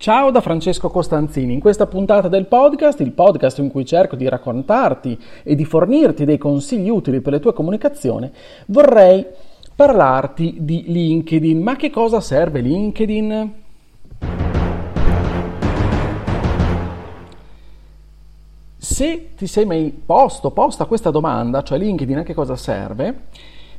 Ciao da Francesco Costanzini. In questa puntata del podcast, il podcast in cui cerco di raccontarti e di fornirti dei consigli utili per le tue comunicazioni, vorrei parlarti di LinkedIn. Ma che cosa serve LinkedIn? Se ti sei mai posto, posta questa domanda, cioè LinkedIn a che cosa serve,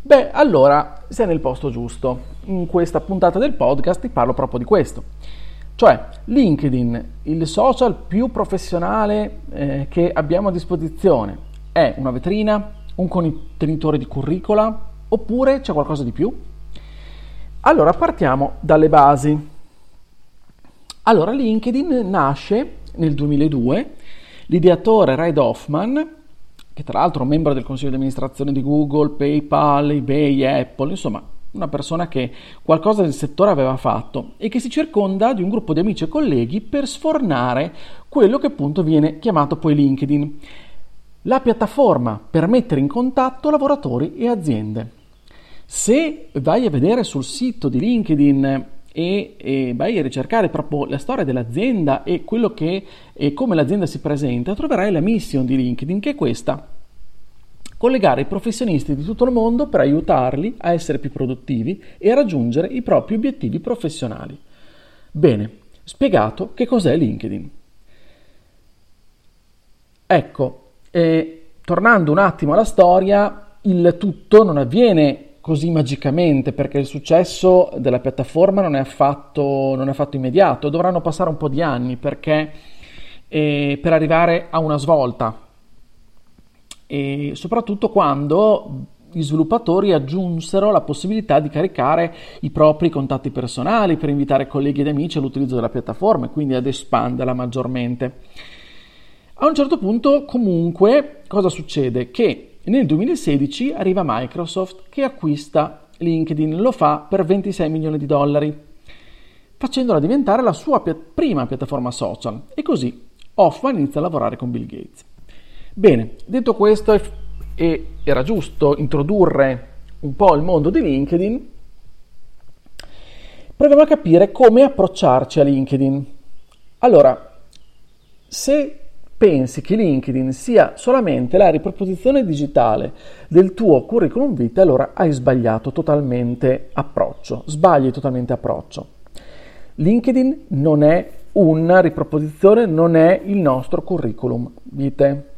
beh, allora sei nel posto giusto. In questa puntata del podcast ti parlo proprio di questo. Cioè, LinkedIn, il social più professionale eh, che abbiamo a disposizione, è una vetrina, un contenitore di curricula oppure c'è qualcosa di più? Allora partiamo dalle basi. Allora, LinkedIn nasce nel 2002, l'ideatore Reid Hoffman, che tra l'altro è un membro del consiglio di amministrazione di Google, PayPal, eBay, Apple, insomma una persona che qualcosa del settore aveva fatto e che si circonda di un gruppo di amici e colleghi per sfornare quello che appunto viene chiamato poi LinkedIn, la piattaforma per mettere in contatto lavoratori e aziende. Se vai a vedere sul sito di LinkedIn e, e, vai a ricercare proprio la storia dell'azienda e che e come l'azienda si presenta, troverai la mission di LinkedIn che è questa collegare i professionisti di tutto il mondo per aiutarli a essere più produttivi e a raggiungere i propri obiettivi professionali. Bene, spiegato che cos'è LinkedIn. Ecco, eh, tornando un attimo alla storia, il tutto non avviene così magicamente perché il successo della piattaforma non è affatto, non è affatto immediato, dovranno passare un po' di anni perché eh, per arrivare a una svolta e soprattutto quando gli sviluppatori aggiunsero la possibilità di caricare i propri contatti personali per invitare colleghi ed amici all'utilizzo della piattaforma e quindi ad espanderla maggiormente. A un certo punto comunque cosa succede? Che nel 2016 arriva Microsoft che acquista LinkedIn, lo fa per 26 milioni di dollari, facendola diventare la sua prima piattaforma social e così Hoffman inizia a lavorare con Bill Gates. Bene, detto questo, e era giusto introdurre un po' il mondo di LinkedIn, proviamo a capire come approcciarci a LinkedIn. Allora, se pensi che LinkedIn sia solamente la riproposizione digitale del tuo curriculum vitae, allora hai sbagliato totalmente approccio, sbagli totalmente approccio. LinkedIn non è una riproposizione, non è il nostro curriculum vitae.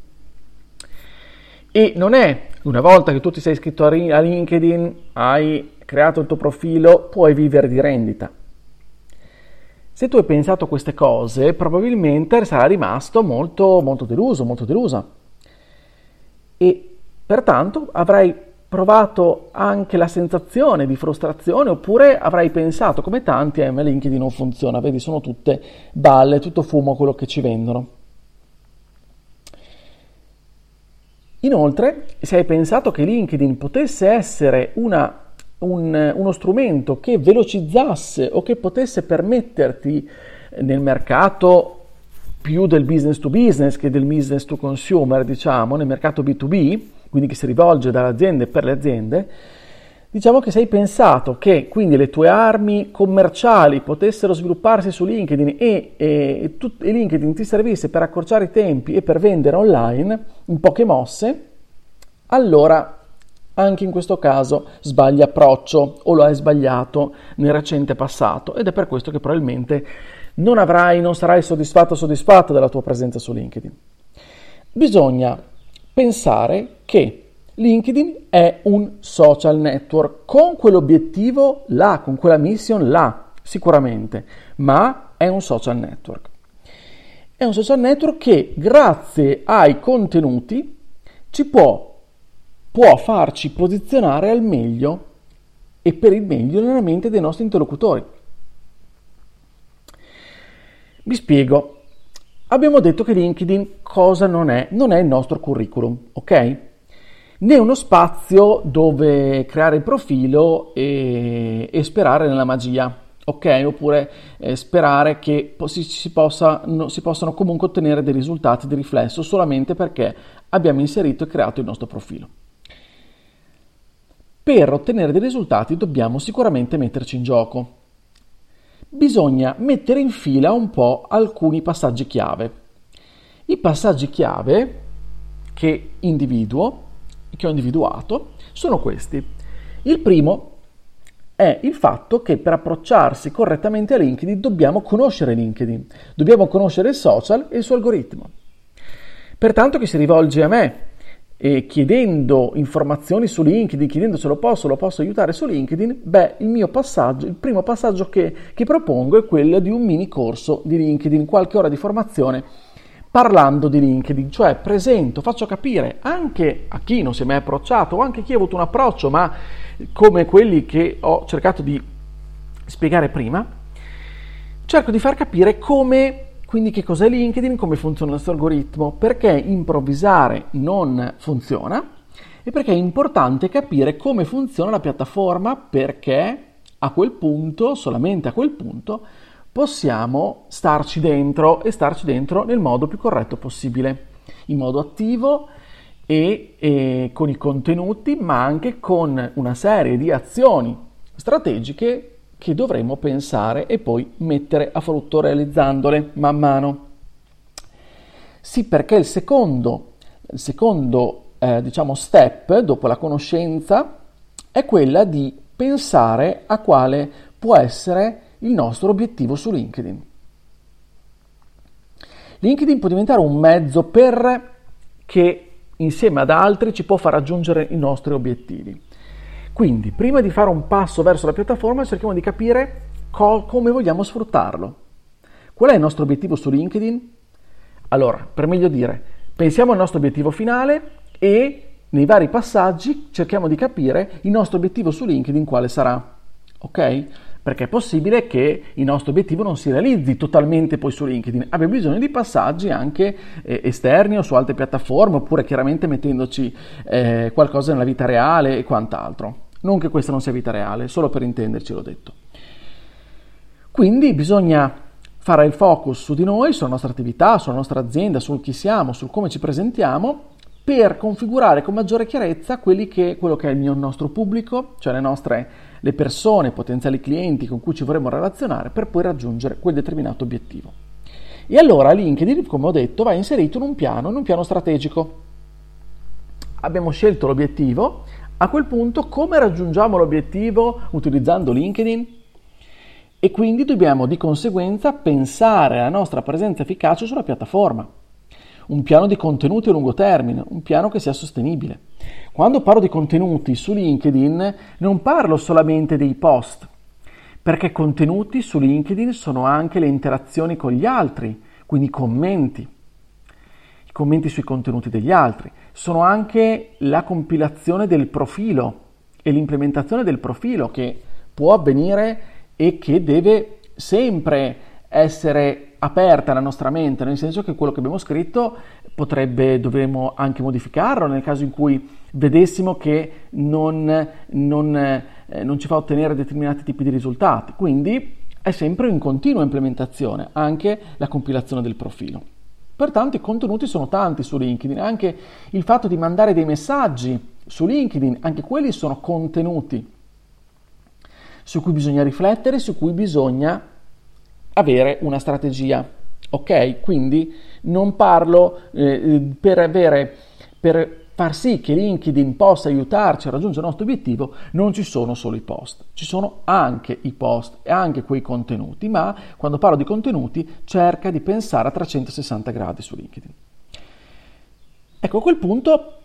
E non è una volta che tu ti sei iscritto a LinkedIn, hai creato il tuo profilo, puoi vivere di rendita. Se tu hai pensato queste cose, probabilmente sarai rimasto molto, molto deluso, molto delusa. E pertanto avrai provato anche la sensazione di frustrazione oppure avrai pensato come tanti, eh, LinkedIn non funziona, vedi, sono tutte balle, tutto fumo quello che ci vendono. Inoltre, se hai pensato che LinkedIn potesse essere una, un, uno strumento che velocizzasse o che potesse permetterti nel mercato più del business to business che del business to consumer, diciamo, nel mercato B2B, quindi che si rivolge dalle aziende per le aziende, diciamo che se hai pensato che quindi le tue armi commerciali potessero svilupparsi su LinkedIn e, e, e, LinkedIn ti servisse per accorciare i tempi e per vendere online in poche mosse, allora anche in questo caso sbagli approccio o lo hai sbagliato nel recente passato ed è per questo che probabilmente non avrai, non sarai soddisfatto o soddisfatta della tua presenza su LinkedIn. Bisogna pensare che LinkedIn è un social network con quell'obiettivo là, con quella mission là, sicuramente, ma è un social network. È un social network che grazie ai contenuti ci può, può farci posizionare al meglio e per il meglio nella mente dei nostri interlocutori. Vi spiego. Abbiamo detto che LinkedIn cosa non è? Non è il nostro curriculum, ok? Né uno spazio dove creare il profilo e, e sperare nella magia. Ok, oppure eh, sperare che si, si, possa, no, si possano comunque ottenere dei risultati di riflesso solamente perché abbiamo inserito e creato il nostro profilo. Per ottenere dei risultati dobbiamo sicuramente metterci in gioco. Bisogna mettere in fila un po' alcuni passaggi chiave. I passaggi chiave che individuo, che ho individuato, sono questi. Il primo è il fatto che per approcciarsi correttamente a LinkedIn dobbiamo conoscere LinkedIn, dobbiamo conoscere il social e il suo algoritmo. Pertanto chi si rivolge a me e chiedendo informazioni su LinkedIn, chiedendo se lo posso, lo posso aiutare su LinkedIn, beh, il mio passaggio, il primo passaggio che, che propongo è quello di un mini corso di LinkedIn, qualche ora di formazione parlando di LinkedIn, cioè presento, faccio capire anche a chi non si è mai approcciato o anche chi ha avuto un approccio, ma come quelli che ho cercato di spiegare prima, cerco di far capire come quindi che cos'è LinkedIn, come funziona il nostro algoritmo, perché improvvisare non funziona e perché è importante capire come funziona la piattaforma perché a quel punto, solamente a quel punto, possiamo starci dentro e starci dentro nel modo più corretto possibile, in modo attivo e, e con i contenuti, ma anche con una serie di azioni strategiche che dovremo pensare e poi mettere a frutto realizzandole man mano. Sì, perché il secondo, il secondo eh, diciamo, step dopo la conoscenza è quella di pensare a quale può essere il nostro obiettivo su LinkedIn. LinkedIn può diventare un mezzo per che insieme ad altri ci può far raggiungere i nostri obiettivi. Quindi, prima di fare un passo verso la piattaforma, cerchiamo di capire co- come vogliamo sfruttarlo. Qual è il nostro obiettivo su LinkedIn? Allora, per meglio dire, pensiamo al nostro obiettivo finale e nei vari passaggi cerchiamo di capire il nostro obiettivo su LinkedIn quale sarà. Ok? Perché è possibile che il nostro obiettivo non si realizzi totalmente poi su LinkedIn, abbia bisogno di passaggi anche eh, esterni o su altre piattaforme, oppure chiaramente mettendoci eh, qualcosa nella vita reale e quant'altro. Non che questa non sia vita reale, solo per intenderci l'ho detto. Quindi bisogna fare il focus su di noi, sulla nostra attività, sulla nostra azienda, sul chi siamo, sul come ci presentiamo, per configurare con maggiore chiarezza che, quello che è il mio, nostro pubblico, cioè le nostre le persone, potenziali clienti con cui ci vorremmo relazionare per poi raggiungere quel determinato obiettivo. E allora LinkedIn, come ho detto, va inserito in un piano, in un piano strategico. Abbiamo scelto l'obiettivo, a quel punto come raggiungiamo l'obiettivo utilizzando LinkedIn? E quindi dobbiamo di conseguenza pensare alla nostra presenza efficace sulla piattaforma un piano di contenuti a lungo termine, un piano che sia sostenibile. Quando parlo di contenuti su LinkedIn non parlo solamente dei post, perché contenuti su LinkedIn sono anche le interazioni con gli altri, quindi i commenti, i commenti sui contenuti degli altri, sono anche la compilazione del profilo e l'implementazione del profilo che può avvenire e che deve sempre essere aperta la nostra mente, nel senso che quello che abbiamo scritto potrebbe, dovremmo anche modificarlo nel caso in cui vedessimo che non, non, eh, non ci fa ottenere determinati tipi di risultati. Quindi è sempre in continua implementazione anche la compilazione del profilo. Pertanto i contenuti sono tanti su LinkedIn, anche il fatto di mandare dei messaggi su LinkedIn, anche quelli sono contenuti su cui bisogna riflettere, su cui bisogna avere una strategia. Ok? Quindi non parlo eh, per avere per far sì che LinkedIn possa aiutarci a raggiungere il nostro obiettivo, non ci sono solo i post, ci sono anche i post e anche quei contenuti, ma quando parlo di contenuti cerca di pensare a 360 gradi su LinkedIn. Ecco, a quel punto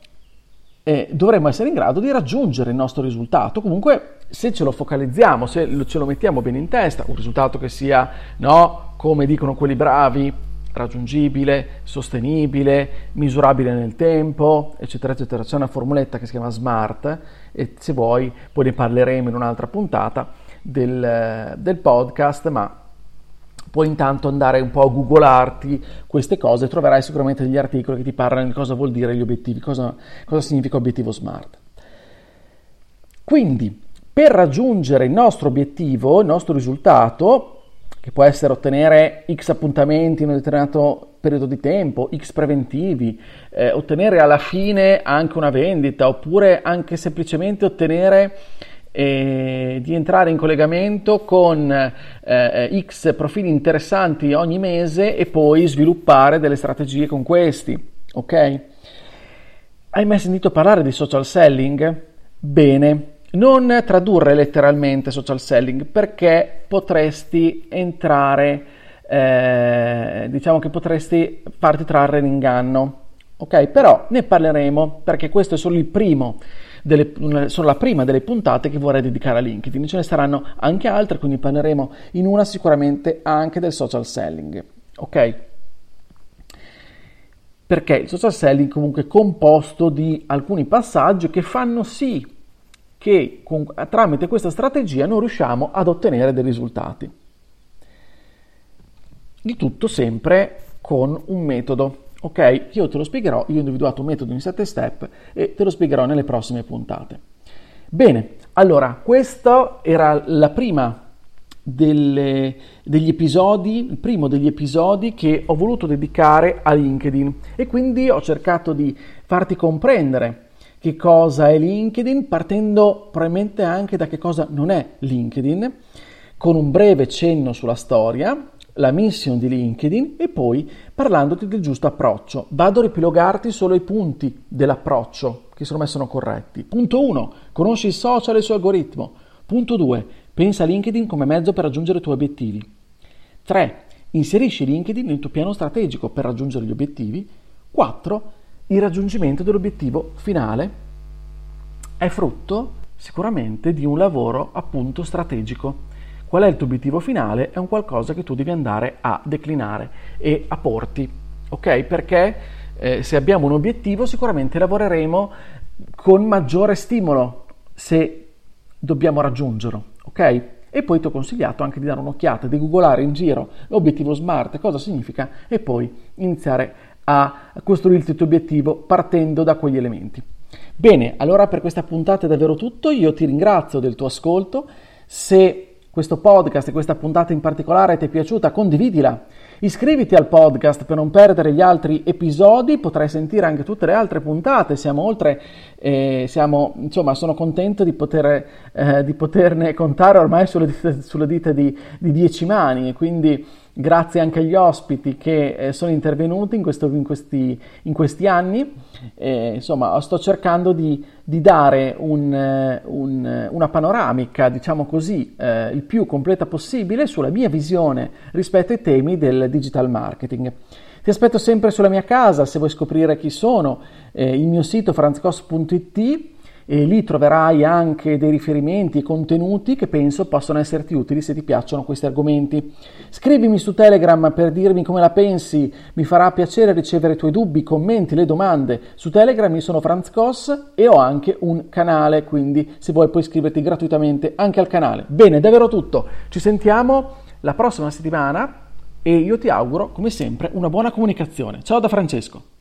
eh, dovremmo essere in grado di raggiungere il nostro risultato. Comunque, se ce lo focalizziamo, se ce lo mettiamo bene in testa, un risultato che sia, no, come dicono quelli bravi, raggiungibile, sostenibile, misurabile nel tempo, eccetera, eccetera. C'è una formuletta che si chiama SMART e se vuoi poi ne parleremo in un'altra puntata del, del podcast, ma puoi intanto andare un po' a googolarti queste cose troverai sicuramente degli articoli che ti parlano di cosa vuol dire gli obiettivi, cosa, cosa significa obiettivo smart. Quindi, per raggiungere il nostro obiettivo, il nostro risultato, che può essere ottenere X appuntamenti in un determinato periodo di tempo, X preventivi, eh, ottenere alla fine anche una vendita, oppure anche semplicemente ottenere eh, di entrare in collegamento con eh, X profili interessanti ogni mese e poi sviluppare delle strategie con questi, ok? Hai mai sentito parlare di social selling? Bene, non tradurre letteralmente social selling perché potresti entrare, eh, diciamo che potresti farti trarre in inganno. Ok, però ne parleremo perché questo è solo il primo. Delle, solo la prima delle puntate che vorrei dedicare a LinkedIn. Ce ne saranno anche altre, quindi parleremo in una sicuramente anche del social selling. Ok? Perché il social selling comunque è composto di alcuni passaggi che fanno sì che con, tramite questa strategia noi riusciamo ad ottenere dei risultati. Il tutto sempre con un metodo. Ok, io te lo spiegherò, io ho individuato un metodo in 7 step e te lo spiegherò nelle prossime puntate. Bene, allora, questa era la prima delle, degli episodi, il primo degli episodi che ho voluto dedicare a LinkedIn e quindi ho cercato di farti comprendere che cosa è LinkedIn, partendo probabilmente anche da che cosa non è LinkedIn, con un breve cenno sulla storia, la mission di LinkedIn e poi parlandoti del giusto approccio. Vado a riepilogarti solo i punti dell'approccio che secondo me sono corretti. Punto 1. Conosci il social e il suo algoritmo. Punto 2. Pensa a LinkedIn come mezzo per raggiungere i tuoi obiettivi. 3. Inserisci LinkedIn nel tuo piano strategico per raggiungere gli obiettivi. 4 il raggiungimento dell'obiettivo finale è frutto sicuramente di un lavoro appunto strategico. Qual è il tuo obiettivo finale? È un qualcosa che tu devi andare a declinare e a porti, ok? Perché eh, se abbiamo un obiettivo sicuramente lavoreremo con maggiore stimolo se dobbiamo raggiungerlo, ok? E poi ti ho consigliato anche di dare un'occhiata, di googolare in giro l'obiettivo smart, cosa significa e poi iniziare a costruirti il tuo obiettivo partendo da quegli elementi. Bene, allora per questa puntata è davvero tutto, io ti ringrazio del tuo ascolto, se questo podcast e questa puntata in particolare ti è piaciuta condividila, iscriviti al podcast per non perdere gli altri episodi, potrai sentire anche tutte le altre puntate, siamo oltre, eh, siamo, insomma sono contento di, poter, eh, di poterne contare ormai sulle dita, sulle dita di, di dieci mani quindi grazie anche agli ospiti che eh, sono intervenuti in, questo, in, questi, in questi, anni. Eh, insomma, sto cercando di, di dare un, eh, un, una panoramica, diciamo così, eh, il più completa possibile sulla mia visione rispetto ai temi del digital marketing. Ti aspetto sempre sulla mia casa se vuoi scoprire chi sono, eh, il mio sito franzcos.it e lì troverai anche dei riferimenti e contenuti che penso possano esserti utili se ti piacciono questi argomenti. Scrivimi su Telegram per dirmi come la pensi, mi farà piacere ricevere i tuoi dubbi, commenti, le domande. Su Telegram io sono Franz Koss e ho anche un canale, quindi se vuoi puoi iscriverti gratuitamente anche al canale. Bene, davvero tutto. Ci sentiamo la prossima settimana e io ti auguro, come sempre, una buona comunicazione. Ciao da Francesco.